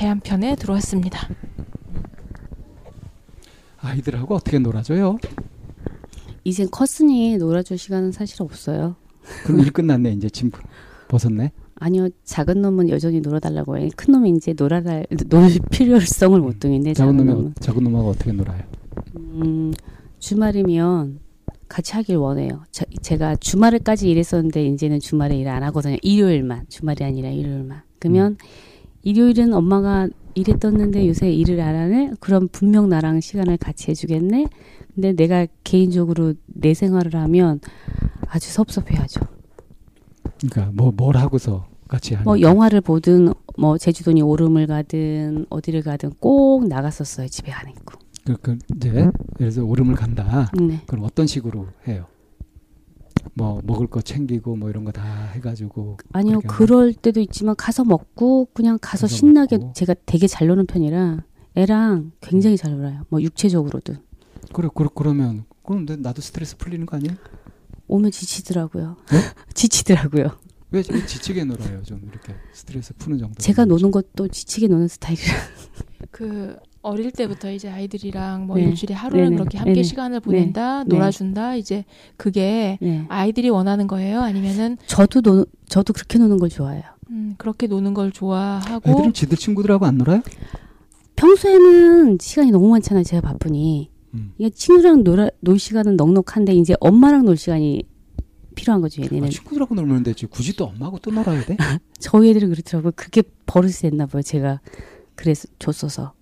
대한편에 들어왔습니다. 아이들하고 어떻게 놀아줘요? 이젠 컸으니 놀아줄 시간은 사실 없어요. 그럼 일 끝났네 이제 짐 벗었네. 아니요, 작은 놈은 여전히 놀아달라고 해. 큰 놈이 이제 놀아달 놀 필요성을 못 두겠네. 작은 놈이 작은 놈하고 어떻게 놀아요? 음, 주말이면 같이 하길 원해요. 저, 제가 주말에까지 일했었는데 이제는 주말에 일 안 하거든요. 일요일만 주말이 아니라 일요일만. 그러면 음. 일요일은 엄마가 일했었는데 요새 일을 안 하네. 그럼 분명 나랑 시간을 같이 해주겠네. 근데 내가 개인적으로 내 생활을 하면 아주 섭섭해하죠. 그러니까 뭐 뭘 하고서 같이 하는. 뭐 영화를 보든 뭐 제주도니 오름을 가든 어디를 가든 꼭 나갔었어요 집에 안 있고. 그, 그 이제 그래서 오름을 간다. 네. 그럼 어떤 식으로 해요? 뭐 먹을 거 챙기고 뭐 이런 거 다 해가지고 아니요 그럴 때도 있지만 가서 먹고 그냥 가서, 가서 신나게 먹고. 제가 되게 잘 노는 편이라 애랑 굉장히 잘 놀아요. 뭐 육체적으로도. 그래 그래 그러면 그럼 나도 스트레스 풀리는 거 아니에요? 오면 지치더라고요. 네? 지치더라고요. 왜 지치게 놀아요? 좀 이렇게 스트레스 푸는 정도 제가 노는 것도 지치게 노는 스타일이라. 그 어릴 때부터 이제 아이들이랑 뭐 네. 일주일에 하루는 네네. 그렇게 함께 네네. 시간을 보낸다, 네. 놀아준다. 이제 그게 네. 아이들이 원하는 거예요? 아니면은 저도 노, 저도 그렇게 노는 걸 좋아해요. 음, 그렇게 노는 걸 좋아하고. 애들은 지들 친구들하고 안 놀아요? 평소에는 시간이 너무 많잖아요. 제가 바쁘니. 음. 이게 친구랑 놀아, 놀 시간은 넉넉한데 이제 엄마랑 놀 시간이 필요한 거죠. 얘네는. 아, 친구들하고 놀면 되지. 굳이 또 엄마하고 또 놀아야 돼? 저희 애들은 그렇더라고요. 그게 버릇이 됐나 봐요. 제가 그래서 줬어서.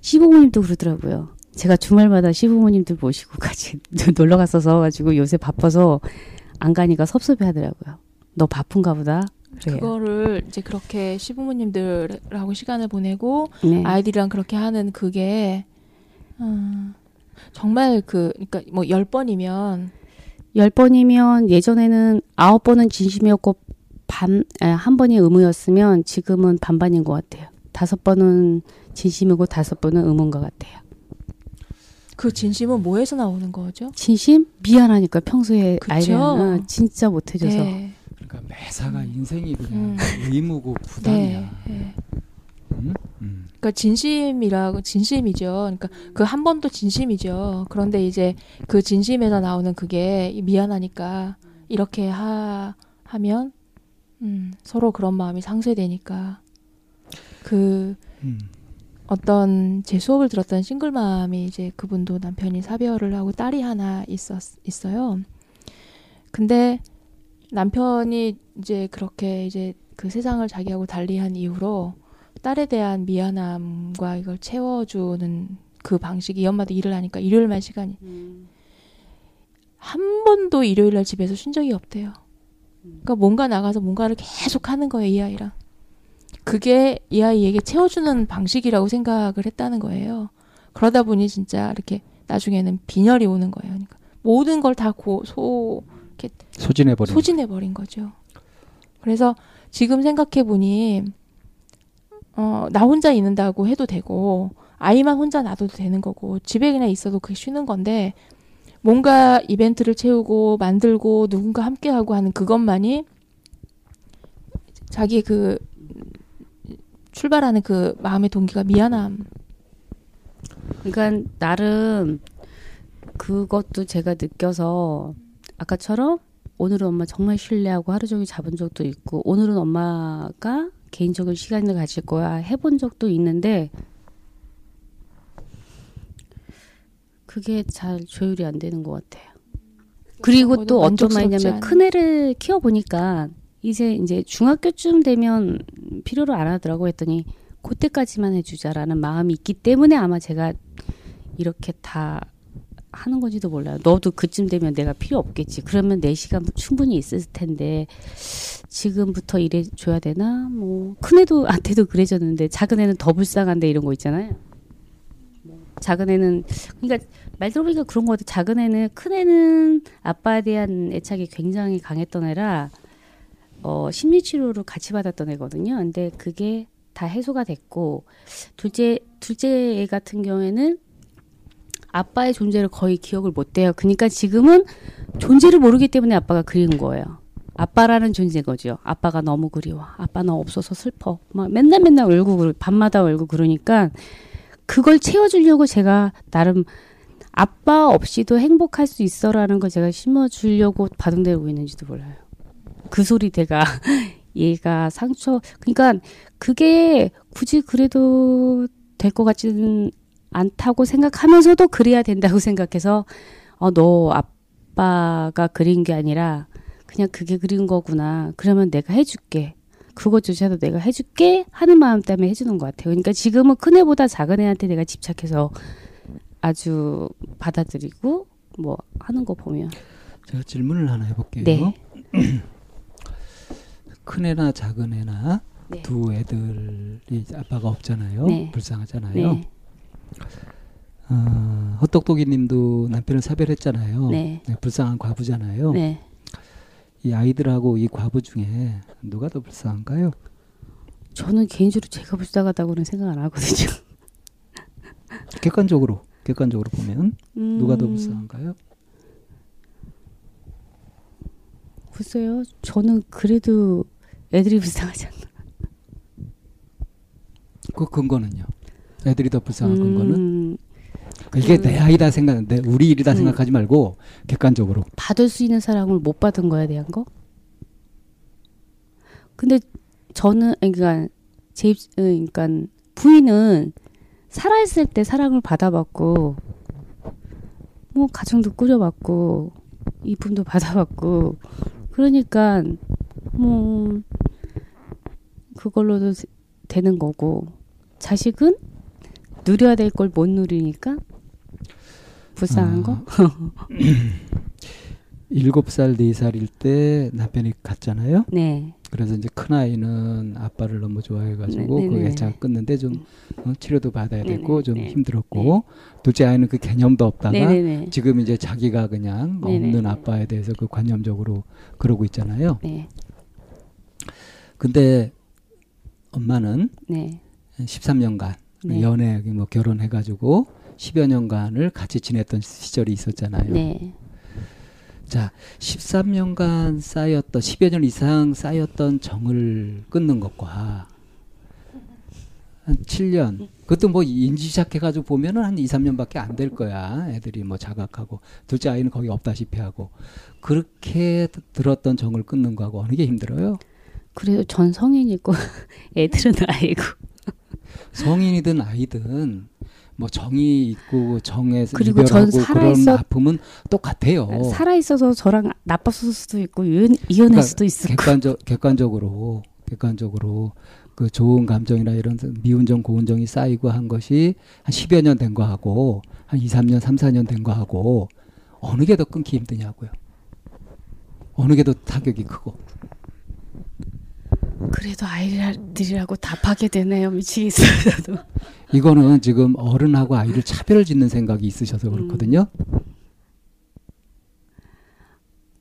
시부모님도 그러더라고요. 제가 주말마다 시부모님들 모시고 같이 놀러 갔어서 가지고 요새 바빠서 안 가니까 섭섭해 하더라고요. 너 바쁜가 보다. 그래요. 그거를 이제 그렇게 시부모님들하고 시간을 보내고 네. 아이들이랑 그렇게 하는 그게 음, 정말 그 그러니까 뭐 열 번이면 열 번이면 예전에는 아홉 번은 진심이었고 반 한 번이 의무였으면 지금은 반반인 것 같아요. 다섯 번은 진심이고 다섯 번은 의문인 것 같아요. 그 진심은 뭐에서 나오는 거죠? 진심? 미안하니까 평소에 아이를 어, 진짜 못해줘서. 네. 그러니까 매사가 음. 인생이 그냥 음. 의무고 부담이야. 네. 네. 음? 음. 그러니까 진심이라고 진심이죠. 그러니까 그 한 번도 진심이죠. 그런데 이제 그 진심에서 나오는 그게 미안하니까 이렇게 하 하면 음, 서로 그런 마음이 상쇄되니까 그 음. 어떤 제 수업을 들었던 싱글맘이 이제 그분도 남편이 사별을 하고 딸이 하나 있었 있어요. 근데 남편이 이제 그렇게 이제 그 세상을 자기하고 달리한 이후로 딸에 대한 미안함과 이걸 채워주는 그 방식이 이 엄마도 일을 하니까 일요일만 시간이 음. 한 번도 일요일날 집에서 쉰 적이 없대요. 그러니까 뭔가 나가서 뭔가를 계속 하는 거예요 이 아이랑. 그게 이 아이에게 채워주는 방식이라고 생각을 했다는 거예요. 그러다 보니 진짜 이렇게 나중에는 빈혈이 오는 거예요. 그러니까 모든 걸다 고, 소, 이렇게 소진해 버린 소진해 버린 거죠. 그래서 지금 생각해 보니, 어, 나 혼자 있는다고 해도 되고, 아이만 혼자 놔둬도 되는 거고, 집에 그냥 있어도 그게 쉬는 건데, 뭔가 이벤트를 채우고, 만들고, 누군가 함께하고 하는 그것만이 자기 그 출발하는 그 마음의 동기가 미안함. 그러니까 나름 그것도 제가 느껴서 아까처럼 오늘은 엄마 정말 신뢰하고 하루 종일 잡은 적도 있고 오늘은 엄마가 개인적인 시간을 가질 거야 해본 적도 있는데 그게 잘 조율이 안 되는 것 같아요. 그리고 또 어떤 말이냐면 큰 애를 키워 보니까 이제 이제 중학교쯤 되면 필요로 안 하더라고 했더니 그때까지만 해주자라는 마음이 있기 때문에 아마 제가 이렇게 다 하는 건지도 몰라요. 너도 그쯤 되면 내가 필요 없겠지. 그러면 내 시간 충분히 있을 텐데 지금부터 일해 줘야 되나? 뭐 큰애도 한테도 그래졌는데 작은 애는 더 불쌍한데 이런 거 있잖아요. 작은 애는 그러니까 말 들어보니까 그런 거 같아. 작은 애는 큰 애는 아빠에 대한 애착이 굉장히 강했던 애라 어 심리 치료를 같이 받았던 애거든요. 근데 그게 다 해소가 됐고 둘째 둘째 애 같은 경우에는 아빠의 존재를 거의 기억을 못 해요. 그러니까 지금은 존재를 모르기 때문에 아빠가 그리운 거예요. 아빠라는 존재 거죠. 아빠가 너무 그리워. 아빠 너 없어서 슬퍼. 막 맨날 맨날 울고 밤마다 울고 그러니까 그걸 채워주려고 제가 나름 아빠 없이도 행복할 수 있어라는 걸 제가 심어주려고 바둥대고 있는지도 몰라요. 그 소리 내가 얘가 상처 그러니까 그게 굳이 그래도 될 것 같지는 않다고 생각하면서도 그래야 된다고 생각해서 어 너 아빠가 그린 게 아니라 그냥 그게 그린 거구나. 그러면 내가 해줄게. 그것조차도 내가 해줄게 하는 마음 때문에 해주는 것 같아요. 그러니까 지금은 큰 애보다 작은 애한테 내가 집착해서 아주 받아들이고 뭐 하는 거 보면 제가 질문을 하나 해볼게요. 네. 큰 애나 작은 애나 네. 두 애들이 아빠가 없잖아요. 네. 불쌍하잖아요. 네. 어, 헛똑똑이님도 남편을 사별했잖아요. 네. 네, 불쌍한 과부잖아요. 네. 이 아이들하고 이 과부 중에 누가 더 불쌍한가요? 저는 개인적으로 제가 불쌍하다고는 생각 안 하거든요. 객관적으로 객관적으로 보면 음... 누가 더 불쌍한가요? 글쎄요. 저는 그래도 애들이 불쌍하지 않나. 그 근거는요? 애들이 더 불쌍한 음, 근거는? 이게 그, 내 아이다 생각, 내 우리 일이다 음, 생각하지 말고 객관적으로 받을 수 있는 사랑을 못 받은 거에 대한 거? 근데 저는 그러니까 제 그러니까 부인은 살아있을 때 사랑을 받아봤고 뭐 가정도 꾸려봤고 이쁨도 받아봤고 그러니까 뭐 그걸로도 되는 거고 자식은 누려야 될 걸 못 누리니까 불쌍한 아, 거? 일곱 살, 네 살일 때 남편이 갔잖아요. 네. 그래서 이제 큰 아이는 아빠를 너무 좋아해가지고 네, 네, 그 네. 애착을 끊는데 좀 어, 치료도 받아야 되고 좀 힘들었고 둘째 아이는 그 개념도 없다가 지금 이제 자기가 그냥 없는 아빠에 대해서 그 관념적으로 그러고 있잖아요. 네. 근데 엄마는 네. 13년간 네. 연애 뭐 결혼해가지고 10여 년간을 같이 지냈던 시절이 있었잖아요. 네. 자, 13년간 쌓였던 10여 년 이상 쌓였던 정을 끊는 것과 한 7년. 그것도 뭐 인지 시작해가지고 보면은 한 2, 3년밖에 안 될 거야. 애들이 뭐 자각하고. 둘째 아이는 거의 없다시피 하고. 그렇게 들었던 정을 끊는 거하고 어느 게 힘들어요? 그래도 전 성인이고 애들은 아이고. 성인이든 아이든 뭐 정이 있고 정에서 그리고 전 살아 있어 아픔은 똑같아요. 살아 있어서 저랑 나빴을 수도 있고 이혼, 이혼할 그러니까 수도 있을 객관적 객관적으로 객관적으로 그 좋은 감정이나 이런 미운 정 고운 정이 쌓이고 한 것이 한 10여 년 된 거하고 한 2, 3년, 3, 4년 된 거하고 어느 게 더 끊기 힘드냐고요. 어느 게 더 타격이 크고. 그래도 아이들이라고 답하게 되네요. 미치겠어요. 이거는 지금 어른하고 아이를 차별을 짓는 생각이 있으셔서 음. 그렇거든요.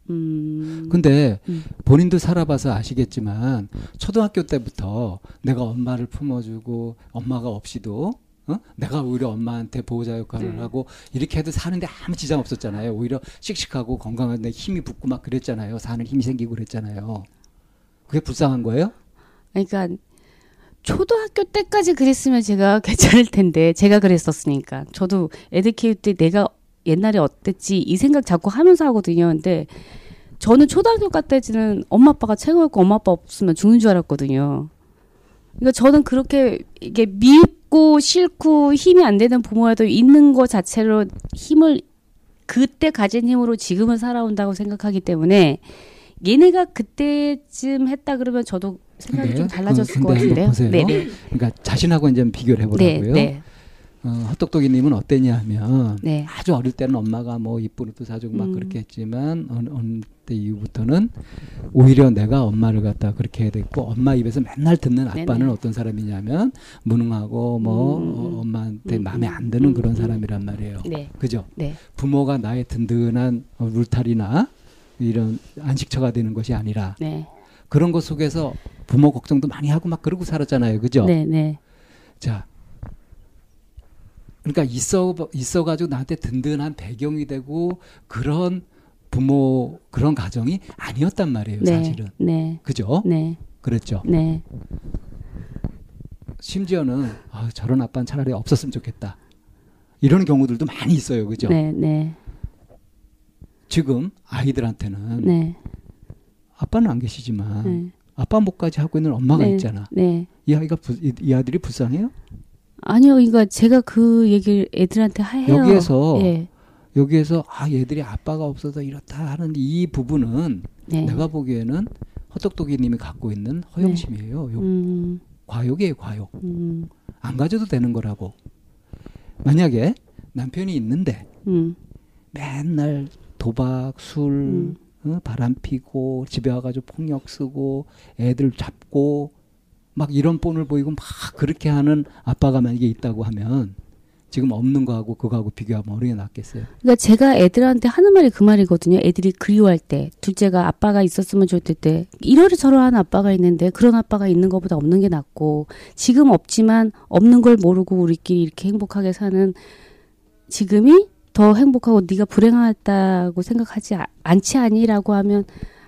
음. 근데 음. 본인도 살아봐서 아시겠지만 초등학교 때부터 내가 엄마를 품어주고 엄마가 없이도 어? 내가 오히려 엄마한테 보호자 역할을 네. 하고 이렇게 해도 사는데 아무 지장 없었잖아요. 오히려 씩씩하고 건강한데 힘이 붙고 막 그랬잖아요. 사는 힘이 생기고 그랬잖아요. 그게 불쌍한 거예요? 그러니까 초등학교 때까지 그랬으면 제가 괜찮을 텐데 제가 그랬었으니까 저도 애들 키울 때 내가 옛날에 어땠지 이 생각 자꾸 하면서 하거든요. 근데 저는 초등학교 때까지는 엄마 아빠가 최고였고 엄마 아빠 없으면 죽는 줄 알았거든요. 그러니까 저는 그렇게 이게 밉고 싫고 힘이 안 되는 부모라도 있는 것 자체로 힘을 그때 가진 힘으로 지금은 살아온다고 생각하기 때문에 얘네가 그때쯤 했다 그러면 저도 생각이 좀 달라졌을 것 같은데요. 보세요. 네 네. 그러니까 자신하고 이제 비교를 해보라고요. 네, 네. 어, 헛똑똑이님은 어땠냐 하면 네. 아주 어릴 때는 엄마가 뭐 이쁜 옷도 사주고 막 음. 그렇게 했지만 어느, 어느 때 이후부터는 오히려 내가 엄마를 갖다 그렇게 해야 됐고 엄마 입에서 맨날 듣는 아빠는 네네. 어떤 사람이냐면 무능하고 뭐 음. 어, 엄마한테 음. 마음에 안 드는 그런 사람이란 말이에요. 네. 그죠? 네. 부모가 나의 든든한 울타리나 이런 안식처가 되는 것이 아니라 네. 그런 것 속에서 부모 걱정도 많이 하고 막 그러고 살았잖아요. 그죠? 네, 네. 자. 그러니까 있어 있어 가지고 나한테 든든한 배경이 되고 그런 부모 그런 가정이 아니었단 말이에요, 네, 사실은. 네. 그죠? 네. 그랬죠. 네. 심지어는 아, 저런 아빠는 차라리 없었으면 좋겠다. 이런 경우들도 많이 있어요, 그죠? 네, 네. 지금 아이들한테는 네. 아빠는 안 계시지만 네. 아빠 목까지 하고 있는 엄마가 네. 있잖아. 네. 이 아이가 부, 이, 이, 아들이 불쌍해요? 아니요, 그러니까 제가 그 얘기를 애들한테 해요. 여기에서 예. 여기에서 아 얘들이 아빠가 없어서 이렇다 하는 이 부분은 네. 내가 보기에는 헛똑똑이님이 갖고 있는 허영심이에요. 네. 음. 과욕이에요, 과욕. 음. 안 가져도 되는 거라고. 만약에 남편이 있는데 음. 맨날 도박, 술, 음. 어, 바람 피고 집에 와가지고 폭력 쓰고 애들 잡고 막 이런 본을 보이고 막 그렇게 하는 아빠가 만약에 있다고 하면 지금 없는 거하고 그거하고 비교하면 어느 게 낫겠어요? 그러니까 제가 애들한테 하는 말이 그 말이거든요. 애들이 그리워할 때, 둘째가 아빠가 있었으면 좋을 때, 이러리 저러한 아빠가 있는데 그런 아빠가 있는 것보다 없는 게 낫고 지금 없지만 없는 걸 모르고 우리끼리 이렇게 행복하게 사는 지금이 더 행복하고 네가 불행하다고 생각하지 않지 아니라고 하면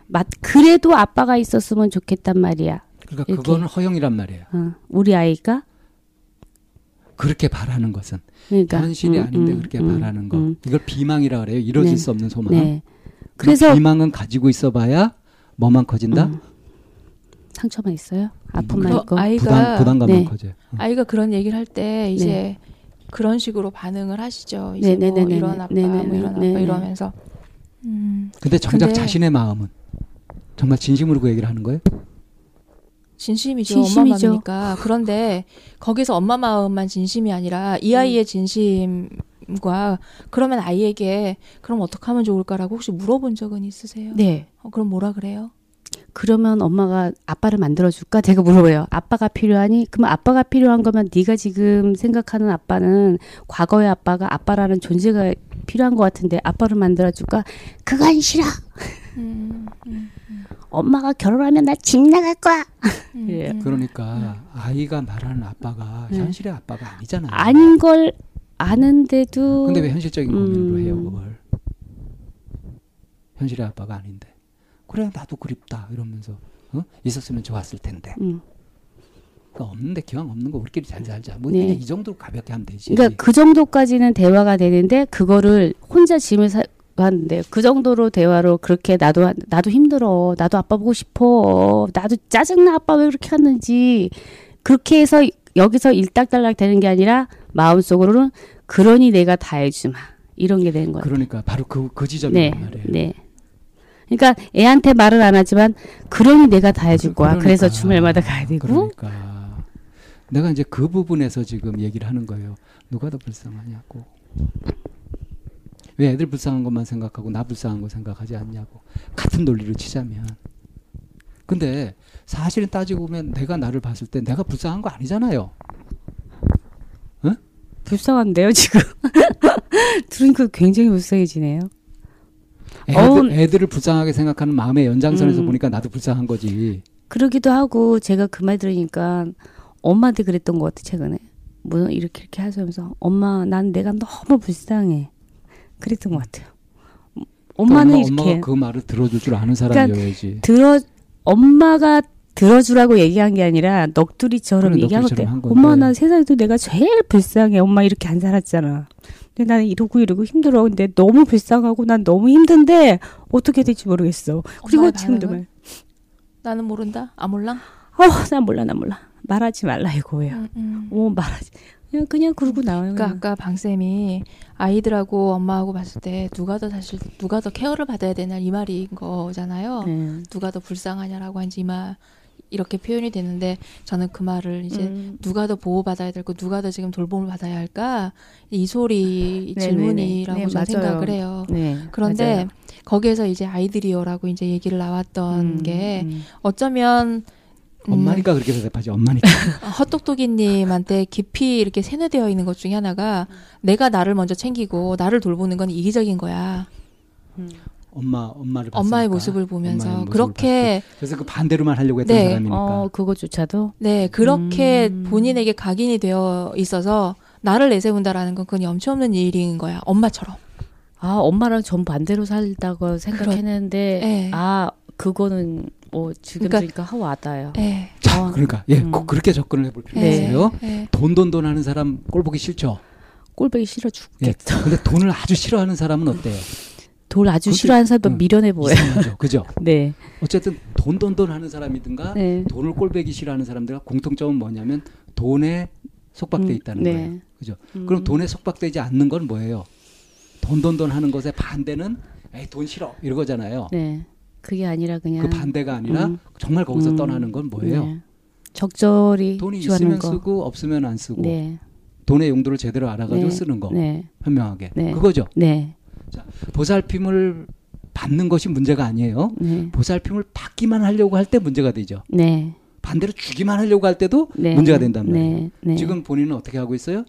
맞 그래도 아빠가 있었으면 좋겠단 말이야. 그러니까 이렇게. 그거는 허용이란 말이에요. 어, 우리 아이가 그렇게 바라는 것은 그러니까, 현실이 음, 아닌데 음, 그렇게 음, 바라는 거 음. 이걸 비망이라 그래요. 이루어질 네. 수 없는 소망. 네. 그래서 비망은 가지고 있어봐야 뭐만 커진다. 음. 상처만 있어요. 아픔만 있고 아이가 부담, 부담 감만 네. 커져요. 아이가 그런 얘기를 할 때 이제 네. 그런 식으로 반응을 하시죠. 이제 뭐 이런 아빠, 뭐 이런 아빠 이러면서. 음. 근데 정작 근데 자신의 마음은 정말 진심으로 그 얘기를 하는 거예요? 진심이죠. 진심이죠. 엄마 마음이니까. 그런데 거기서 엄마 마음만 진심이 아니라 이 아이의 진심과 그러면 아이에게 그럼 어떻게 하면 좋을까라고 혹시 물어본 적은 있으세요? 네. 어, 그럼 뭐라 그래요? 그러면 엄마가 아빠를 만들어줄까? 제가 물어봐요. 아빠가 필요하니? 그럼 아빠가 필요한 거면 네가 지금 생각하는 아빠는 과거의 아빠가 아빠라는 존재가 필요한 것 같은데 아빠를 만들어줄까? 그건 싫어. 음, 음, 음. 엄마가 결혼하면 나 집 나갈 거야. 음, 예. 그러니까 아이가 말하는 아빠가 네. 현실의 아빠가 아니잖아요. 아닌 걸 아는데도. 근데 왜 현실적인 고민으로 해요 그걸? 현실의 아빠가 아닌데. 그래 나도 그립다 이러면서 어? 있었으면 좋았을 텐데. 음. 그 없는데 기왕 없는 거 우리끼리 잘 살자. 뭐 네. 이 정도 가볍게 하면 되지. 그러니까 그 정도까지는 대화가 되는데 그거를 혼자 짐을 사, 하는데 그 정도로 대화로 그렇게 나도 나도 힘들어. 나도 아빠 보고 싶어. 나도 짜증나 아빠 왜 그렇게 하는지 그렇게 해서 여기서 일딱달락 되는 게 아니라 마음속으로는 그러니 내가 다 해주마 이런 게 되는 거예요. 그러니까 바로 그, 그 지점이란 네, 말이에요. 네. 그러니까 애한테 말을 안 하지만 그러니 내가 다 해줄 거야. 그러니까, 그래서 주말마다 가야 되고. 그러니까 내가 이제 그 부분에서 지금 얘기를 하는 거예요. 누가 더 불쌍하냐고. 왜 애들 불쌍한 것만 생각하고 나 불쌍한 거 생각하지 않냐고. 같은 논리로 치자면. 근데 사실은 따지고 보면 내가 나를 봤을 때 내가 불쌍한 거 아니잖아요. 응? 불쌍한데요, 지금. 들으니까 굉장히 불쌍해지네요. 애들, 애들 을 불쌍하게 생각하는 마음의 연장선에서 음. 보니까 나도 불쌍한 거지. 그러기도 하고 제가 그 말 들으니까 엄마한테 그랬던 것 같아 최근에. 뭐 이렇게 이렇게 하면서 엄마 난 내가 너무 불쌍해. 그랬던 것 같아요. 엄마는 엄마, 이렇게 엄마가 그 말을 들어줄 줄 아는 사람이어야지. 그러니까 들어 엄마가 들어주라고 얘기한 게 아니라 넋두리처럼 얘기한 건데 엄마 나 세상에서 내가 제일 불쌍해. 엄마 이렇게 안 살았잖아. 근데 나는 이러고 이러고 힘들어. 근데 너무 불쌍하고 난 너무 힘든데 어떻게 될지 모르겠어. 그리고 지금도 말 나는 모른다? 아 몰라? 어난 몰라 난 몰라. 말하지 말라 이거예요. 음, 음. 어 말하지. 그냥 그냥 그러고 나와요. 그러니까 아까 방 쌤이 아이들하고 엄마하고 봤을 때 누가 더 사실 누가 더 케어를 받아야 되나 이 말인 거잖아요. 네. 누가 더 불쌍하냐라고 한지 이 말 이렇게 표현이 되는데 저는 그 말을 이제 음. 누가 더 보호받아야 되고 누가 더 지금 돌봄을 받아야 할까 이 소리 네, 질문이라고 네, 저는 생각을 해요. 네, 그런데 맞아요. 거기에서 이제 아이들이요라고 이제 얘기를 나왔던 음, 게 음. 어쩌면 엄마니까 음. 그렇게 대답하지 엄마니까. 헛똑똑이님한테 깊이 이렇게 세뇌되어 있는 것 중에 하나가 내가 나를 먼저 챙기고 나를 돌보는 건 이기적인 거야. 음. 엄마 엄마를 엄마의 모습을 보면서 모습을 그렇게 봤고. 그래서 그 반대로만 하려고 했던 네. 사람이니까. 어, 그거조차도 네 그렇게 음. 본인에게 각인이 되어 있어서 나를 내세운다라는 건 그건 염치 없는 일인 거야 엄마처럼. 아 엄마랑 전 반대로 살다고 생각했는데 네. 아 그거는 뭐 지금 그러니까 하고 와닿아요. 네. 자, 어. 그러니까 예, 음. 꼭 그렇게 접근을 해볼 필요가 네. 있어요. 네. 돈돈 돈 하는 사람 꼴 보기 싫죠. 꼴 보기 싫어 죽겠어. 예. 근데 돈을 아주 싫어하는 사람은 어때요? 돈 아주 싫어하는 사람 음, 미련해 보여요. 이상하죠. 그죠? 네. 어쨌든 돈돈돈 하는 사람이든가 네. 돈을 꼴배기 싫어하는 사람들과 공통점은 뭐냐면 돈에 속박돼 음, 있다는 네. 거예요. 그죠? 음. 그럼 돈에 속박되지 않는 건 뭐예요? 돈돈돈 하는 것의 반대는 에이 돈 싫어 이러거잖아요. 네. 그게 아니라 그냥 그 반대가 아니라 음. 정말 거기서 음. 떠나는 건 뭐예요? 네. 적절히 돈이 있으면 거. 쓰고 없으면 안 쓰고 네. 돈의 용도를 제대로 알아가지고 네. 쓰는 거 네. 현명하게 네. 그거죠. 네. 자 보살핌을 받는 것이 문제가 아니에요. 네. 보살핌을 받기만 하려고 할 때 문제가 되죠. 네. 반대로 주기만 하려고 할 때도 문제가 된단 말이에요. 지금 본인은 어떻게 하고 있어요?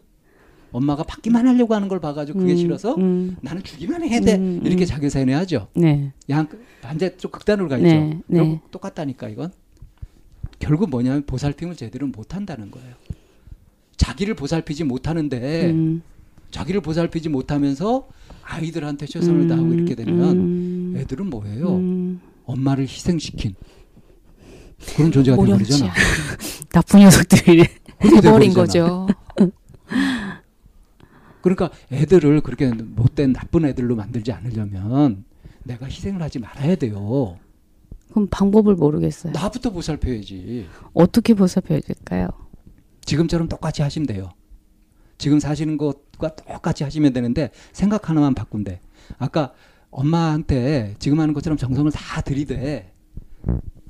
엄마가 받기만 하려고 하는 걸 봐가지고 그게 음, 싫어서 음. 나는 주기만 해야 돼 음, 이렇게 음. 자기 세뇌하죠. 네. 양 반대 쪽 극단으로 가 있죠. 네, 네. 똑같다니까 이건 결국 뭐냐면 보살핌을 제대로 못 한다는 거예요. 자기를 보살피지 못하는데 음. 자기를 보살피지 못하면서 아이들한테 최선을 다하고 이렇게 되면 애들은 뭐예요? 엄마를 희생시킨 그런 존재가 되버리잖아. 나쁜 녀석들이 돼버린 거죠. 그러니까 애들을 그렇게 못된 나쁜 애들로 만들지 않으려면 내가 희생을 하지 말아야 돼요. 그럼 방법을 모르겠어요. 나부터 보살펴야지. 어떻게 보살펴야 될까요? 지금처럼 똑같이 하시면 돼요. 지금 사시는 것 과 똑같이 하시면 되는데 생각 하나만 바꾼대. 아까 엄마한테 지금 하는 것처럼 정성을 다 들이대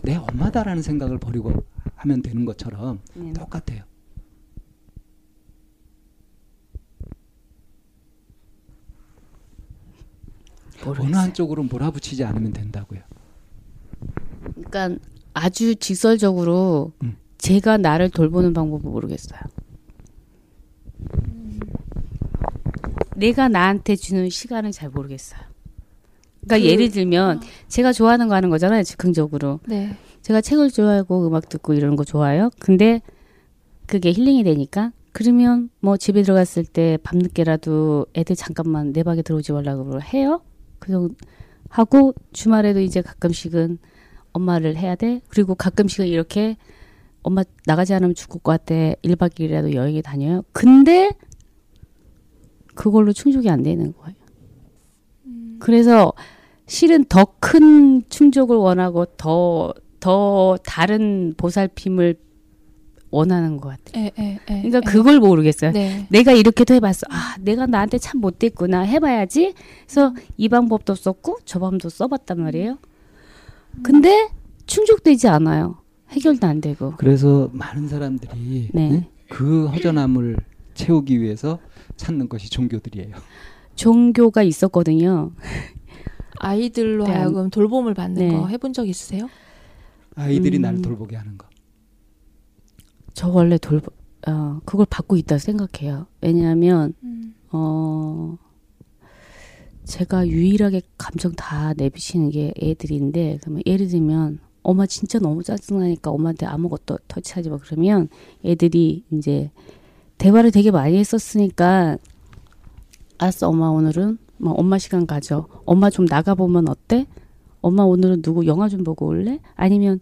내 엄마다라는 생각을 버리고 하면 되는 것처럼 네. 똑같아요. 모르겠어요. 어느 한쪽으로 몰아붙이지 않으면 된다고요. 그러니까 아주 직설적으로 음. 제가 나를 돌보는 방법을 모르겠어요. 내가 나한테 주는 시간을 잘 모르겠어요. 그러니까 그, 예를 들면 어. 제가 좋아하는 거 하는 거잖아요, 즉흥적으로. 네. 제가 책을 좋아하고 음악 듣고 이런 거 좋아해요. 근데 그게 힐링이 되니까 그러면 뭐 집에 들어갔을 때 밤늦게라도 애들 잠깐만 내 방에 들어오지 말라고 해요. 그래서 하고 주말에도 이제 가끔씩은 엄마를 해야 돼. 그리고 가끔씩은 이렇게 엄마 나가지 않으면 죽을 것 같아. 1박 2일이라도 여행에 다녀요. 근데 그걸로 충족이 안 되는 거예요. 음. 그래서 실은 더 큰 충족을 원하고 더, 더 다른 보살핌을 원하는 것 같아요. 에, 에, 에, 그러니까 그걸 모르겠어요. 네. 내가 이렇게도 해봤어. 아, 내가 나한테 참 못됐구나. 해봐야지. 그래서 이 방법도 썼고 저 방법도 써봤단 말이에요. 근데 충족되지 않아요. 해결도 안 되고. 그래서 많은 사람들이 네. 네? 그 허전함을 채우기 위해서 찾는 것이 종교들이에요. 종교가 있었거든요. 아이들로 네. 하여금 돌봄을 받는 네. 거 해본 적 있으세요? 아이들이 음. 나를 돌보게 하는 거. 저 원래 돌, 어, 그걸 받고 있다 생각해요. 왜냐하면, 음. 어, 제가 유일하게 감정 다 내비치는 게 애들인데, 그러면 예를 들면, 엄마 진짜 너무 짜증나니까 엄마한테 아무것도 터치하지 마. 그러면 애들이 이제 대화를 되게 많이 했었으니까, 알았어, 엄마 오늘은 뭐 엄마 시간 가져. 엄마 좀 나가 보면 어때? 엄마 오늘은 누구 영화 좀 보고 올래? 아니면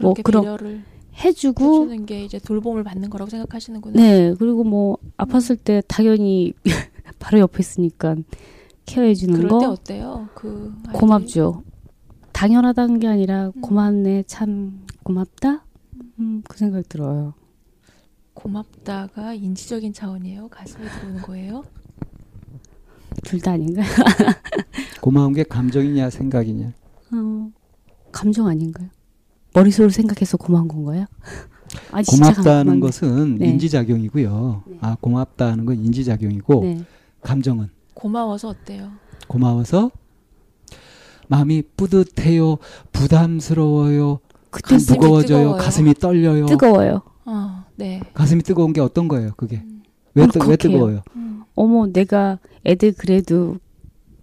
뭐 그런 해주고 해주는 게 이제 돌봄을 받는 거라고 생각하시는구나. 네, 그리고 뭐 아팠을 때 당연히 바로 옆에 있으니까 케어해 주는 거. 어때요? 그 아이들이? 고맙죠. 당연하다는 게 아니라 음. 고맙네, 참 고맙다. 음, 그 생각 들어요. 고맙다가 인지적인 차원이에요. 가슴에 들어오는 거예요? 둘 다 아닌가요? 고마운 게 감정이냐 생각이냐? 어, 감정 아닌가요? 머릿속으로 생각해서 고마운 건가요? 아, 고맙다는 것은 네. 인지작용이고요. 네. 아 고맙다는 건 인지작용이고 네. 감정은 고마워서 어때요? 고마워서 마음이 뿌듯해요, 부담스러워요, 무거워져요, 가슴이 떨려요. 뜨거워요. 어, 네. 가슴이 뜨거운 게 어떤 거예요? 그게 왜, 뜨, 왜 뜨거워요? 음. 어머, 내가 애들 그래도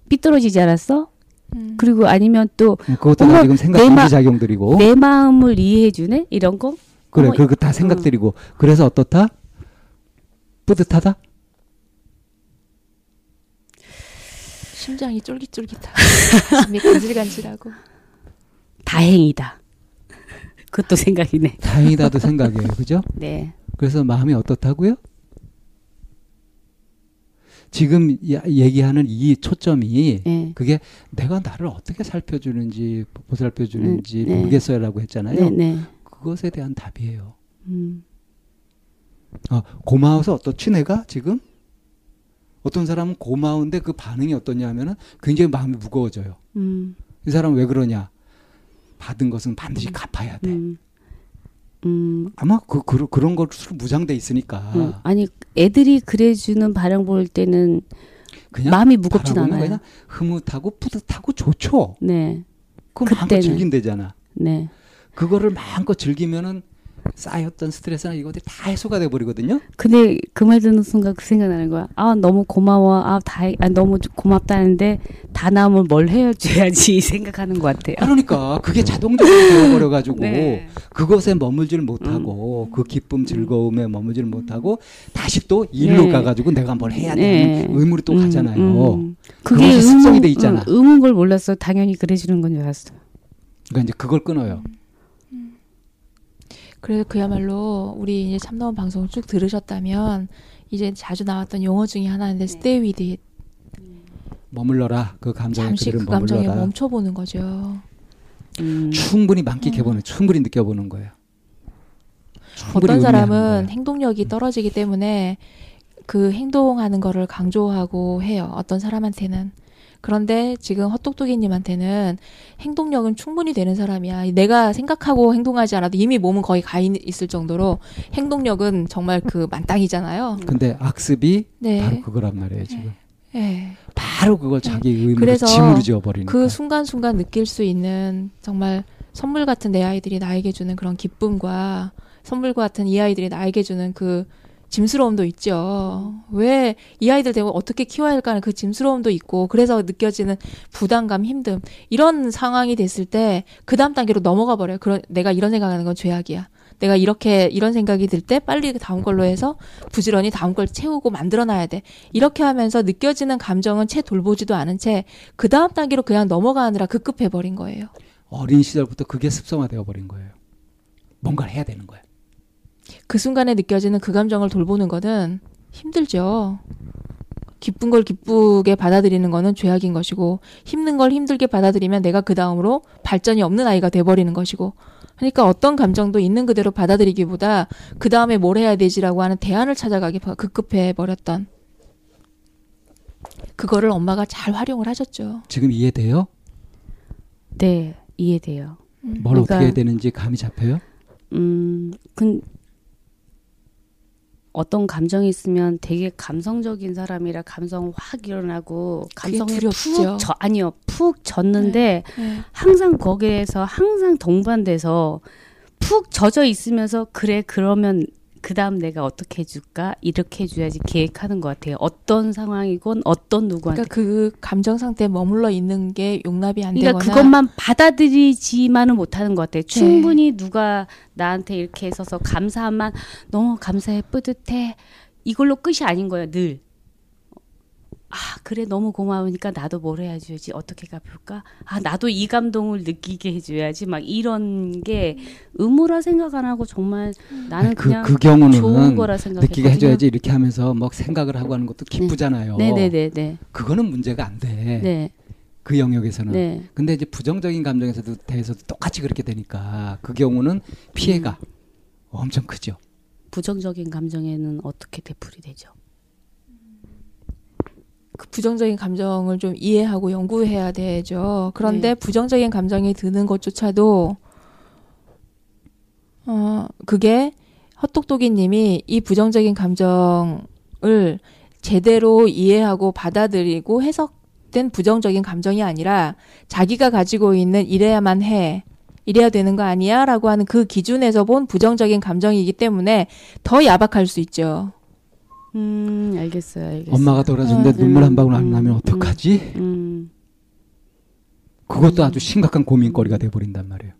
삐뚤어지지 않았어? 음. 그리고 아니면 또 네, 그것도 어머, 지금 생각 인지 작용들이고 내 마음을 이해해 주네 이런 거 그래 그거 다 생각들이고 음. 그래서 어떻다 뿌듯하다 심장이 쫄깃쫄깃하고 가슴이 간질간질하고 다행이다 그것도 생각이네 다행이다도 생각이에요 그죠 네 그래서 마음이 어떻다고요 지금 얘기하는 이 초점이 네. 그게 내가 나를 어떻게 살펴주는지 보살펴주는지 네. 모르겠어요라고 했잖아요. 네, 네. 그것에 대한 답이에요. 음. 어, 고마워서 어떻지 내가 지금? 어떤 사람은 고마운데 그 반응이 어떠냐 하면은 굉장히 마음이 무거워져요. 음. 이 사람 왜 그러냐? 받은 것은 반드시 음. 갚아야 돼. 음. 음. 아마 그, 그 그런 것으로 무장돼 있으니까. 음. 아니 애들이 그래주는 반응 볼 때는 그냥 마음이 무겁진 않아요. 그냥 흐뭇하고 뿌듯하고 좋죠. 네. 그 마음껏 즐긴대잖아. 네. 그거를 마음껏 즐기면은 쌓였던 스트레스나 이것들이 다 해소가 돼 버리거든요. 근데 그 말 듣는 순간 그 생각나는 거야. 아 너무 고마워. 아 다행. 아 너무 고맙다는데 다 나오면 뭘 해줘야지 생각하는 것 같아요. 그러니까 그게 자동적으로 되어버려 가지고 네. 그것에 머물지를 못하고 음. 그 기쁨 즐거움에 머물지를 못하고 다시 또 일로 네. 가가지고 내가 뭘 해야 되는 네. 의무로 또 음, 가잖아요. 음. 그게 습성이 돼 있잖아. 음, 의문 걸 몰랐어. 당연히 그래주는 건 줄 알았어. 그러니까 이제 그걸 끊어요. 그래서 그야말로 우리 이제 참나원 방송을 쭉 들으셨다면 이제 자주 나왔던 용어 중에 하나인데 네. stay with it. 머물러라 그 감정에 잠시 그 감정에 멈춰보는 거죠. 음. 충분히 만끽해보는, 음. 충분히 느껴보는 거예요. 어떤 사람은 행동력이 떨어지기 때문에 그 행동하는 거를 강조하고 해요. 어떤 사람한테는. 그런데 지금 헛똑똑이님한테는 행동력은 충분히 되는 사람이야. 내가 생각하고 행동하지 않아도 이미 몸은 거의 가 있을 정도로 행동력은 정말 그 만땅이잖아요. 근데 악습이 네. 바로 그거란 말이에요, 지금. 네. 네. 바로 그걸 자기 네. 의무로 짐으로 지어버리니까. 그 순간순간 느낄 수 있는 정말 선물 같은 내 아이들이 나에게 주는 그런 기쁨과 선물과 같은 이 아이들이 나에게 주는 그 짐스러움도 있죠. 왜 이 아이들 되고 어떻게 키워야 할까 하는 그 짐스러움도 있고 그래서 느껴지는 부담감, 힘듦 이런 상황이 됐을 때 그 다음 단계로 넘어가 버려요. 그런 내가 이런 생각하는 건 죄악이야. 내가 이렇게 이런 생각이 들 때 빨리 그 다음 걸로 해서 부지런히 다음 걸 채우고 만들어놔야 돼. 이렇게 하면서 느껴지는 감정은 채 돌보지도 않은 채 그 다음 단계로 그냥 넘어가느라 급급해 버린 거예요. 어린 시절부터 그게 습성화되어 버린 거예요. 뭔가를 해야 되는 거예요. 그 순간에 느껴지는 그 감정을 돌보는 거는 힘들죠. 기쁜 걸 기쁘게 받아들이는 거는 죄악인 것이고 힘든 걸 힘들게 받아들이면 내가 그 다음으로 발전이 없는 아이가 돼버리는 것이고 그러니까 어떤 감정도 있는 그대로 받아들이기보다 그 다음에 뭘 해야 되지라고 하는 대안을 찾아가기 급급해 버렸던 그거를 엄마가 잘 활용을 하셨죠. 지금 이해돼요? 네, 이해돼요. 음. 뭘 그러니까, 어떻게 해야 되는지 감이 잡혀요? 음, 근 어떤 감정이 있으면 되게 감성적인 사람이라 감성 확 일어나고 감성에 푹 저, 아니요 푹 젖는데 네, 네. 항상 거기에서 항상 동반돼서 푹 젖어 있으면서 그래 그러면 그 다음 내가 어떻게 해줄까 이렇게 해줘야지 계획하는 것 같아요. 어떤 상황이건 어떤 누구한테. 그러니까 그 감정 상태에 머물러 있는 게 용납이 안 그러니까 되거나. 그것만 받아들이지만은 못하는 것 같아요. 충분히 네. 누가 나한테 이렇게 있어서 감사함만 너무 감사해 뿌듯해 이걸로 끝이 아닌 거예요. 늘 아 그래 너무 고마우니까 나도 뭘 해줘야지 어떻게 갚을까 아 나도 이 감동을 느끼게 해줘야지 막 이런 게 의무라 생각 안 하고 정말 나는 그, 그냥 그 경우는 좋은 거라 생각했거든요. 느끼게 해줘야지 이렇게 하면서 막 생각을 하고 하는 것도 기쁘잖아요. 네네네. 네, 네, 네. 그거는 문제가 안 돼. 네. 그 영역에서는. 네. 근데 이제 부정적인 감정에서도 대해서도 똑같이 그렇게 되니까 그 경우는 피해가 음. 엄청 크죠. 부정적인 감정에는 어떻게 대풀이 되죠? 그 부정적인 감정을 좀 이해하고 연구해야 되죠. 그런데 네. 부정적인 감정이 드는 것조차도 어 그게 헛똑똑이님이 이 부정적인 감정을 제대로 이해하고 받아들이고 해석된 부정적인 감정이 아니라 자기가 가지고 있는 이래야만 해. 이래야 되는 거 아니야? 라고 하는 그 기준에서 본 부정적인 감정이기 때문에 더 야박할 수 있죠. 음, 알겠어요, 알겠어요. 엄마가 돌아주는데 어, 눈물 한 방울 안 음, 나면 어떡하지? 음, 음. 그것도 아주 심각한 고민거리가 돼버린단 말이에요.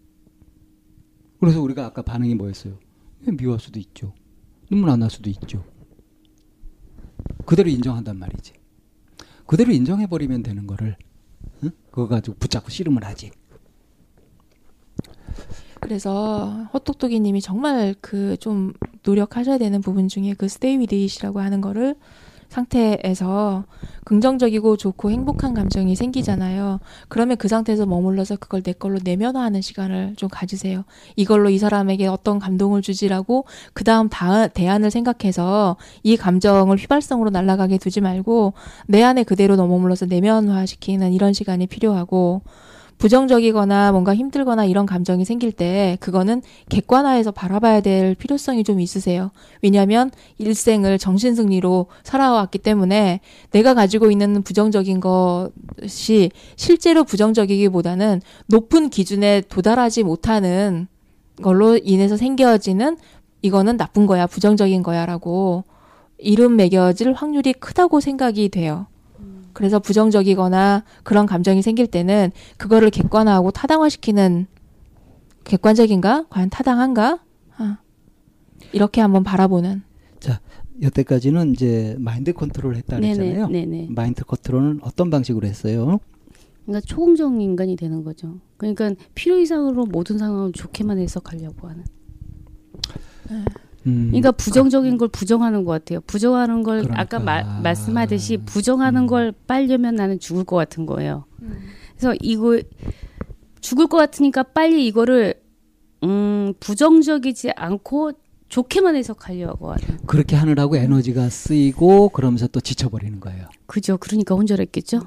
그래서 우리가 아까 반응이 뭐였어요? 미워할 수도 있죠. 눈물 안 날 수도 있죠. 그대로 인정한단 말이지. 그대로 인정해버리면 되는 거를, 응? 그거 가지고 붙잡고 씨름을 하지. 그래서 헛똑똑이 님이 정말 그 좀 노력하셔야 되는 부분 중에 그 stay with it이라고 하는 거를 상태에서 긍정적이고 좋고 행복한 감정이 생기잖아요. 그러면 그 상태에서 머물러서 그걸 내 걸로 내면화하는 시간을 좀 가지세요. 이걸로 이 사람에게 어떤 감동을 주지라고 그 다음 대안을 생각해서 이 감정을 휘발성으로 날아가게 두지 말고 내 안에 그대로 머물러서 내면화시키는 이런 시간이 필요하고 부정적이거나 뭔가 힘들거나 이런 감정이 생길 때 그거는 객관화해서 바라봐야 될 필요성이 좀 있으세요. 왜냐하면 일생을 정신승리로 살아왔기 때문에 내가 가지고 있는 부정적인 것이 실제로 부정적이기보다는 높은 기준에 도달하지 못하는 걸로 인해서 생겨지는 이거는 나쁜 거야, 부정적인 거야라고 이름 매겨질 확률이 크다고 생각이 돼요. 그래서 부정적이거나 그런 감정이 생길 때는 그거를 객관화하고 타당화시키는 객관적인가? 과연 타당한가? 아, 이렇게 한번 바라보는. 자, 여태까지는 이제 마인드 컨트롤 했다 그랬잖아요. 네네, 마인드 컨트롤은 어떤 방식으로 했어요? 그러니까 초공적 인간이 되는 거죠. 그러니까 필요 이상으로 모든 상황을 좋게만 해석하려고 하는. 네. 음. 그러니까 부정적인 걸 부정하는 것 같아요. 부정하는 걸 그러니까. 아까 마, 말씀하듯이 부정하는 음. 걸 빨려면 나는 죽을 것 같은 거예요. 음. 그래서 이거 죽을 것 같으니까 빨리 이거를 음, 부정적이지 않고 좋게만 해석하려고 하는. 그렇게 하느라고 에너지가 쓰이고 그러면서 또 지쳐버리는 거예요. 그죠. 그러니까 혼절했겠죠.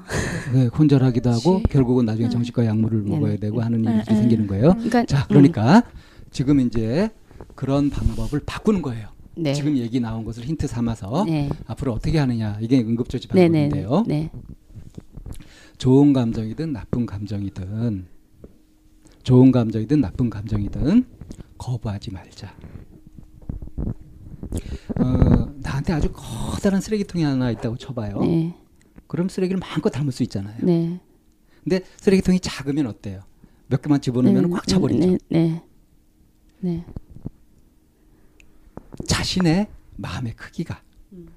네, 혼절하기도 하고 결국은 나중에 응. 정신과 약물을 응. 먹어야 되고 하는 일이 응. 생기는 거예요. 그러니까, 자, 그러니까 지금 이제 그런 방법을 바꾸는 거예요. 네. 지금 얘기 나온 것을 힌트 삼아서 네. 앞으로 어떻게 하느냐 이게 응급조치 네, 네, 방법인데요. 네. 좋은 감정이든 나쁜 감정이든 좋은 감정이든 나쁜 감정이든 거부하지 말자. 어, 나한테 아주 커다란 쓰레기통이 하나 있다고 쳐봐요. 네. 그럼 쓰레기를 마음껏 담을 수 있잖아요. 네. 근데 쓰레기통이 작으면 어때요? 몇 개만 집어넣으면 네, 꽉 차버리죠. 네. 자신의 마음의 크기가 음.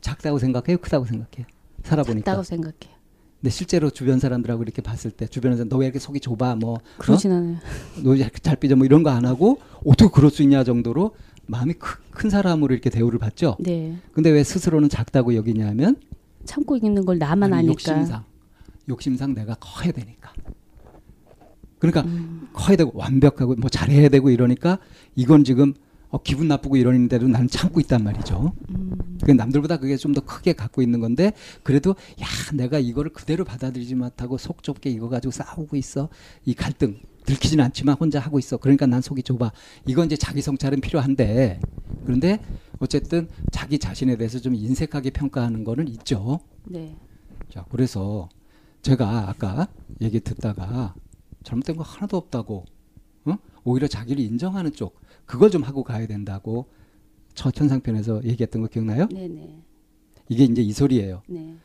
작다고 생각해요, 크다고 생각해요. 살아보니까. 작다고 생각해요. 근데 실제로 주변 사람들하고 이렇게 봤을 때 주변에서 너 왜 이렇게 속이 좁아 뭐 그러진 어? 않아요. 너 이렇게 잘 삐져 뭐 이런 거 안 하고 어떻게 그럴 수 있냐 정도로 마음이 크, 큰 사람으로 이렇게 대우를 받죠. 네. 근데 왜 스스로는 작다고 여기냐면 참고 있는 걸 나만 아니, 아니까. 욕심상 욕심상 내가 커야 되니까. 그러니까 음. 커야 되고 완벽하고 뭐 잘해야 되고 이러니까 이건 지금 어, 기분 나쁘고 이러는데도 나는 참고 있단 말이죠. 음. 그 남들보다 그게 좀 더 크게 갖고 있는 건데 그래도 야 내가 이거를 그대로 받아들이지 못하고 속 좁게 이거 가지고 싸우고 있어 이 갈등 들키지는 않지만 혼자 하고 있어. 그러니까 난 속이 좁아. 이건 이제 자기 성찰은 필요한데 그런데 어쨌든 자기 자신에 대해서 좀 인색하게 평가하는 거는 있죠. 네. 자 그래서 제가 아까 얘기 듣다가 잘못된 거 하나도 없다고 어? 오히려 자기를 인정하는 쪽 그걸 좀 하고 가야 된다고 첫 현상편에서 얘기했던 거 기억나요? 네네. 이게 이제 이 소리예요. 네.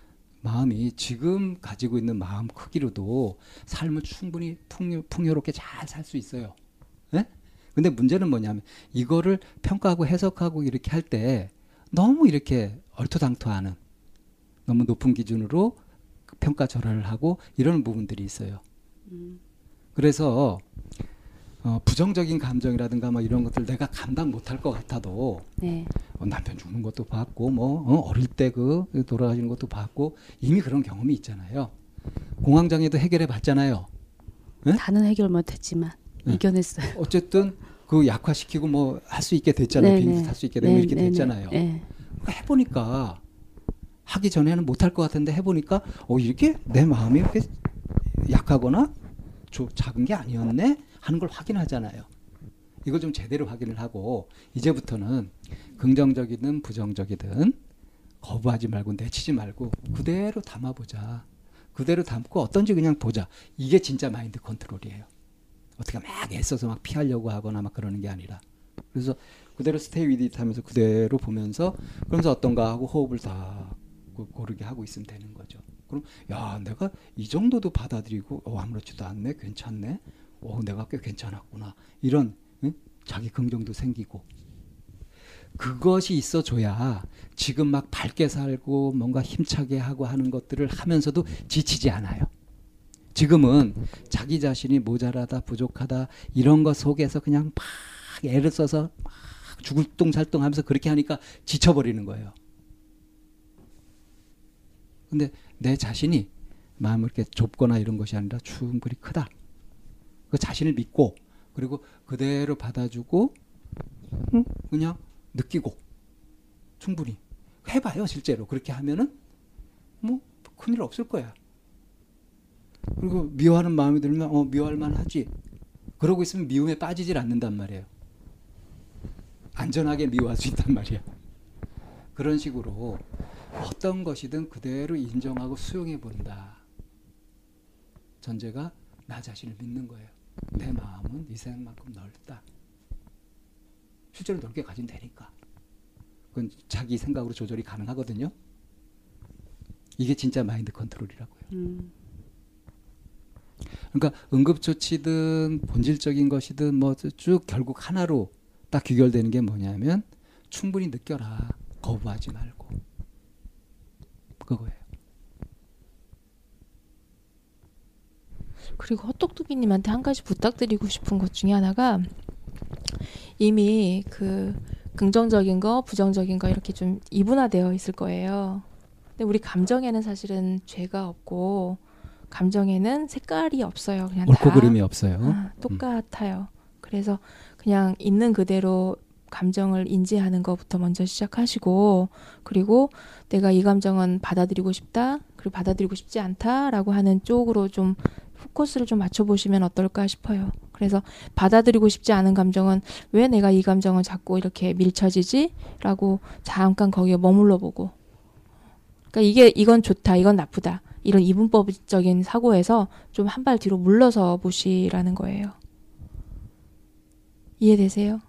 마음이 지금 가지고 있는 마음 크기로도 삶을 충분히 풍요, 풍요롭게 잘 살 수 있어요. 네? 근데 문제는 뭐냐면 이거를 평가하고 해석하고 이렇게 할 때 너무 이렇게 얼토당토하는 너무 높은 기준으로 평가 절하를 하고 이런 부분들이 있어요. 음. 그래서 어, 부정적인 감정이라든가 뭐 이런 것들 내가 감당 못할 것 같아도 네. 어, 남편 죽는 것도 봤고 뭐 어, 릴 때 그 돌아가시는 것도 봤고 이미 그런 경험이 있잖아요. 공황장애도 해결해 봤잖아요. 네? 다는 해결 못했지만 네. 이겨냈어요. 어쨌든 그 약화시키고 뭐 할 수 있게 됐잖아요. 네, 비행기 네. 탈수 있게 되고 네, 이렇게 네, 됐잖아요. 해보니까 하기 전에는 못할 것 같은데 해보니까 어 이렇게 내 마음이 이렇게 약하거나 조, 작은 게 아니었네 하는 걸 확인하잖아요. 이걸 좀 제대로 확인을 하고 이제부터는 긍정적이든 부정적이든 거부하지 말고 내치지 말고 그대로 담아보자. 그대로 담고 어떤지 그냥 보자. 이게 진짜 마인드 컨트롤이에요. 어떻게 막 애써서 막 피하려고 하거나 막 그러는 게 아니라. 그래서 그대로 stay with it 하면서 그대로 보면서 그러면서 어떤가 하고 호흡을 다 고르게 하고 있으면 되는 거죠. 그럼 야 내가 이 정도도 받아들이고 어, 아무렇지도 않네 괜찮네 어 내가 꽤 괜찮았구나 이런 응? 자기 긍정도 생기고 그것이 있어줘야 지금 막 밝게 살고 뭔가 힘차게 하고 하는 것들을 하면서도 지치지 않아요. 지금은 자기 자신이 모자라다 부족하다 이런 것 속에서 그냥 막 애를 써서 막 죽을 똥살똥 하면서 그렇게 하니까 지쳐버리는 거예요. 근데 내 자신이 마음을 이렇게 좁거나 이런 것이 아니라 충분히 크다. 그 자신을 믿고 그리고 그대로 받아주고 그냥 느끼고 충분히 해봐요 실제로 그렇게 하면은 뭐 큰일 없을 거야. 그리고 미워하는 마음이 들면 어 미워할 만하지. 그러고 있으면 미움에 빠지질 않는단 말이에요. 안전하게 미워할 수 있단 말이야. 그런 식으로 어떤 것이든 그대로 인정하고 수용해 본다. 전제가 나 자신을 믿는 거예요. 내 마음은 이 생만큼 넓다. 실제로 넓게 가진 되니까. 그건 자기 생각으로 조절이 가능하거든요. 이게 진짜 마인드 컨트롤이라고요. 음. 그러니까 응급조치든 본질적인 것이든 뭐 쭉 결국 하나로 딱 귀결되는 게 뭐냐면 충분히 느껴라. 거부하지 말고. 그거예요. 그리고 헛똑똑이님한테 한 가지 부탁드리고 싶은 것 중에 하나가 이미 그 긍정적인 거, 부정적인 거 이렇게 좀 이분화되어 있을 거예요. 근데 우리 감정에는 사실은 죄가 없고 감정에는 색깔이 없어요. 그냥 옳고 그름이 없어요. 아, 똑같아요. 음. 그래서 그냥 있는 그대로 감정을 인지하는 것부터 먼저 시작하시고 그리고 내가 이 감정은 받아들이고 싶다 그리고 받아들이고 싶지 않다라고 하는 쪽으로 좀 포커스를 좀 맞춰보시면 어떨까 싶어요. 그래서 받아들이고 싶지 않은 감정은 왜 내가 이 감정을 자꾸 이렇게 밀쳐지지? 라고 잠깐 거기에 머물러 보고. 그러니까 이게, 이건 좋다, 이건 나쁘다. 이런 이분법적인 사고에서 좀 한 발 뒤로 물러서 보시라는 거예요. 이해되세요?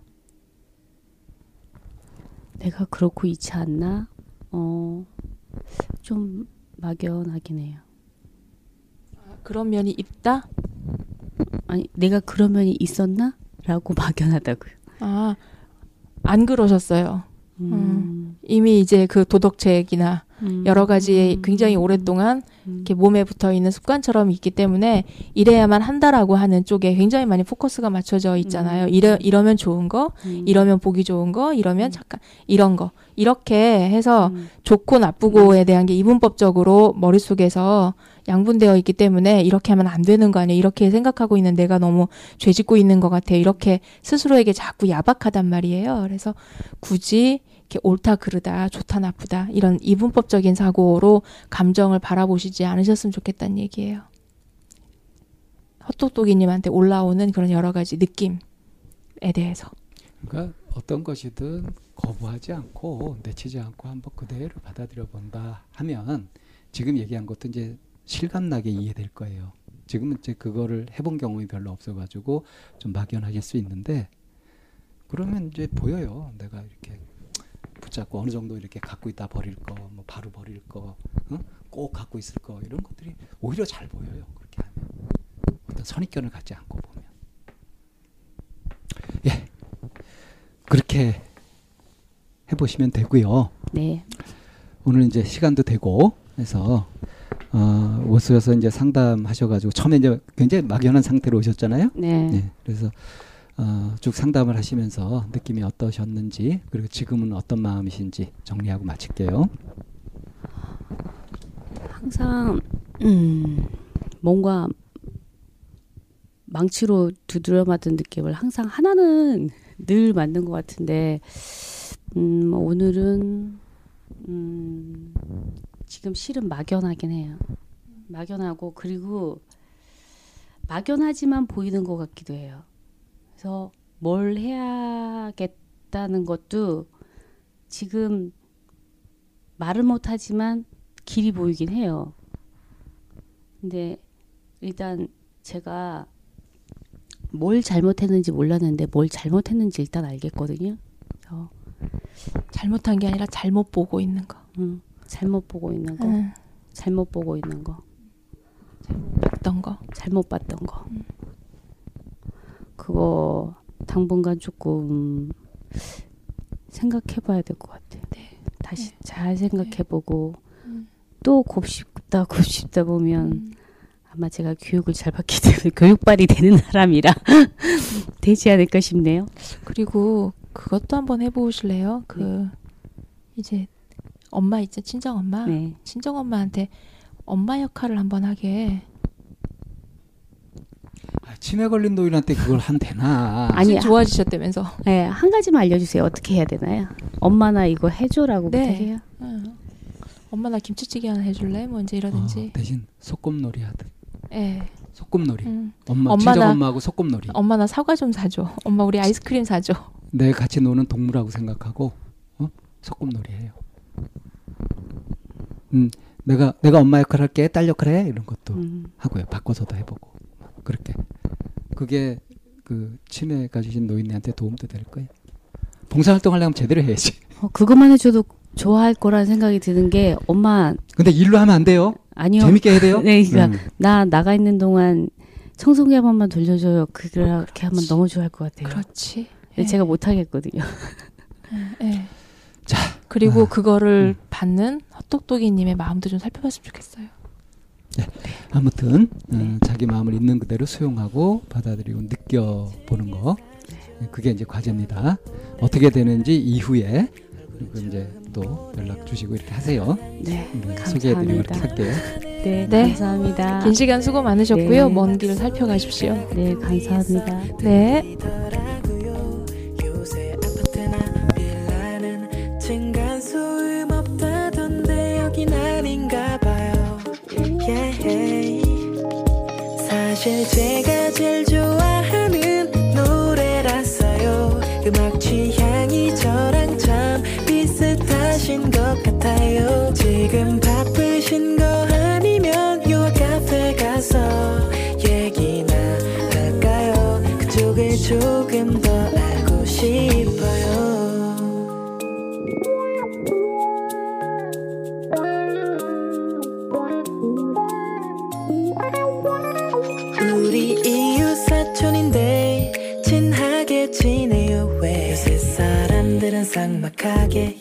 내가 그렇고 있지 않나? 어, 좀 막연하긴 해요. 아, 그런 면이 있다? 아니, 내가 그런 면이 있었나? 라고 막연하다고요. 아, 안 그러셨어요. 음. 음. 이미 이제 그 도덕책이나 음. 여러 가지 음. 굉장히 오랫동안 음. 이렇게 몸에 붙어 있는 습관처럼 있기 때문에 이래야만 한다라고 하는 쪽에 굉장히 많이 포커스가 맞춰져 있잖아요. 음. 이러 이러면 좋은 거, 이러면 보기 좋은 거, 이러면 잠깐 이런 거 이렇게 해서 좋고 나쁘고에 대한 게 이분법적으로 머릿속에서 양분되어 있기 때문에 이렇게 하면 안 되는 거 아니야. 이렇게 생각하고 있는 내가 너무 죄 짓고 있는 것 같아. 이렇게 스스로에게 자꾸 야박하단 말이에요. 그래서 굳이 이렇게 옳다 그르다 좋다 나쁘다 이런 이분법적인 사고로 감정을 바라보시지 않으셨으면 좋겠다는 얘기예요. 헛똑똑이님한테 올라오는 그런 여러 가지 느낌에 대해서. 그러니까 어떤 것이든 거부하지 않고 내치지 않고 한번 그대로 받아들여 본다 하면 지금 얘기한 것도 이제 실감나게 이해될 거예요. 지금은 이제 그거를 해본 경험이 별로 없어가지고 좀 막연하실 수 있는데 그러면 이제 보여요. 내가 이렇게 붙잡고 어느 정도 이렇게 갖고 있다 버릴 거, 뭐 바로 버릴 거, 어? 꼭 갖고 있을 거 이런 것들이 오히려 잘 보여요. 그렇게 하면 어떤 선입견을 갖지 않고 보면 예 그렇게 해보시면 되고요. 네. 오늘 이제 시간도 되고 해서 어, 오셔서 이제 상담하셔가지고 처음에 이제 굉장히 막연한 상태로 오셨잖아요. 네. 네. 그래서 어, 쭉 상담을 하시면서 느낌이 어떠셨는지 그리고 지금은 어떤 마음이신지 정리하고 마칠게요. 항상 음, 뭔가 망치로 두드려 맞은 느낌을 항상 하나는 늘 맞는 것 같은데 음, 오늘은 음, 지금 실은 막연하긴 해요. 막연하고 그리고 막연하지만 보이는 것 같기도 해요. 그래서 뭘 해야겠다는 것도 지금 말을 못하지만 길이 보이긴 해요. 근데 일단 제가 뭘 잘못했는지 몰랐는데 뭘 잘못했는지 일단 알겠거든요. 그래서 잘못한 게 아니라 잘못 보고 있는 거. 응, 잘못 보고 있는 거. 응. 잘못 보고 있는 거. 잘못 봤던 거. 잘못 봤던 거. 응. 그거 당분간 조금 생각해봐야 될 것 같아요. 네. 다시 네. 잘 생각해보고 네. 또 곱씹다 곱씹다 보면 음. 아마 제가 교육을 잘 받기 때문에 교육발이 되는 사람이라 되지 않을까 싶네요. 그리고 그것도 한번 해보실래요? 그 네. 이제 엄마 있죠 친정 엄마 네. 친정 엄마한테 엄마 역할을 한번 하게 아, 치매 걸린 노인한테 그걸 한대나 아니 좋아지셨다면서 네, 한 가지만 알려주세요 어떻게 해야 되나요 엄마 나 이거 해줘라고 네. 부탁해요 응. 엄마 나 김치찌개 하나 해줄래? 뭐 이제 이러든지 어, 대신 소꿉놀이 하듯 네. 소꿉놀이. 음. 엄마, 엄마 친정 엄마하고 소꿉놀이. 엄마 나 사과 좀 사줘. 엄마 우리 아이스크림 사줘. 내 같이 노는 동물하고 생각하고 어? 소꿉놀이 해요. 음, 내가 내가 엄마 역할 할게, 딸 역할 해 이런 것도 음. 하고요. 바꿔서도 해보고 그렇게 그게 그 치매 가지신 노인네한테 도움도 될 거예요. 봉사활동 하려면 제대로 해야지. 어, 그것만 해줘도 좋아할 거라는 생각이 드는 게 엄마. 근데 일로 하면 안 돼요. 아니요. 재밌게 해야 돼요. 네, 그러니까 음. 나 나가 있는 동안 청소기 한 번만 돌려줘요. 그렇게 하면 너무 좋아할 것 같아요. 그렇지. 네. 제가 못 하겠거든요. 네. 자, 그리고 아, 그거를 음. 받는 헛똑똑이님의 마음도 좀 살펴봤으면 좋겠어요. 네. 아무튼 네. 음, 자기 마음을 있는 그대로 수용하고 받아들이고 느껴보는 거 네, 그게 이제 과제입니다. 어떻게 되는지 이후에 그리고 이제 또 연락 주시고 이렇게 하세요. 네, 소개해드리고 이렇게 할게요. 네, 네, 감사합니다. 긴 시간 수고 많으셨고요. 네. 먼 길을 살펴가십시오. 네, 감사합니다. 네. 사실 제가 제일 좋아하는 노래라서요. 음악 취향이 저랑 참 비슷하신 것 같아요. 지금 바쁘신 거 아니면 요 카페 가서 얘기나 할까요? 그쪽을 조금 더 알고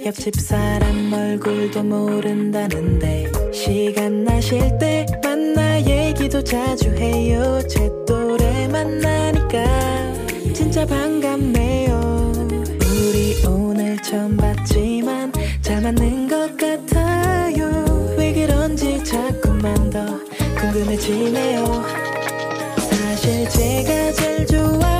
옆집 사람 얼굴도 모른다는데 시간 나실 때 만나 얘기도 자주 해요. 제 또래 만나니까 진짜 반갑네요. 우리 오늘 처음 봤지만 잘 맞는 것 같아요. 왜 그런지 자꾸만 더 궁금해지네요. 사실 제가 제일 좋아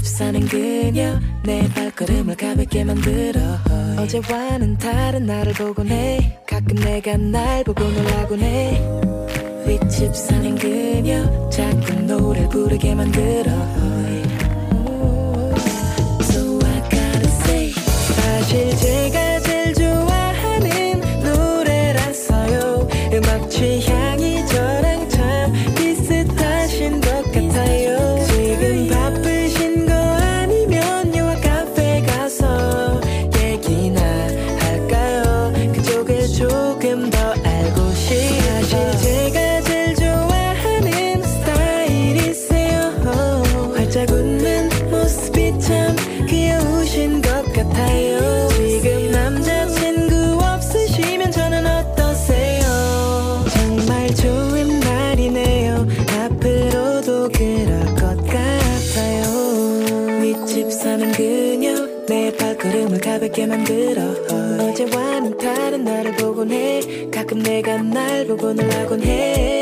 집 사는 그녀 내 발걸음을 가볍게 만들어. 어제와는 다른 나를 보곤 해 가끔 내가 날 보고 놀라곤 해 윗집 사는 그녀 자꾸 노래 부르게 만들어. So I gotta say 사실 제가 날 보곤 하곤 해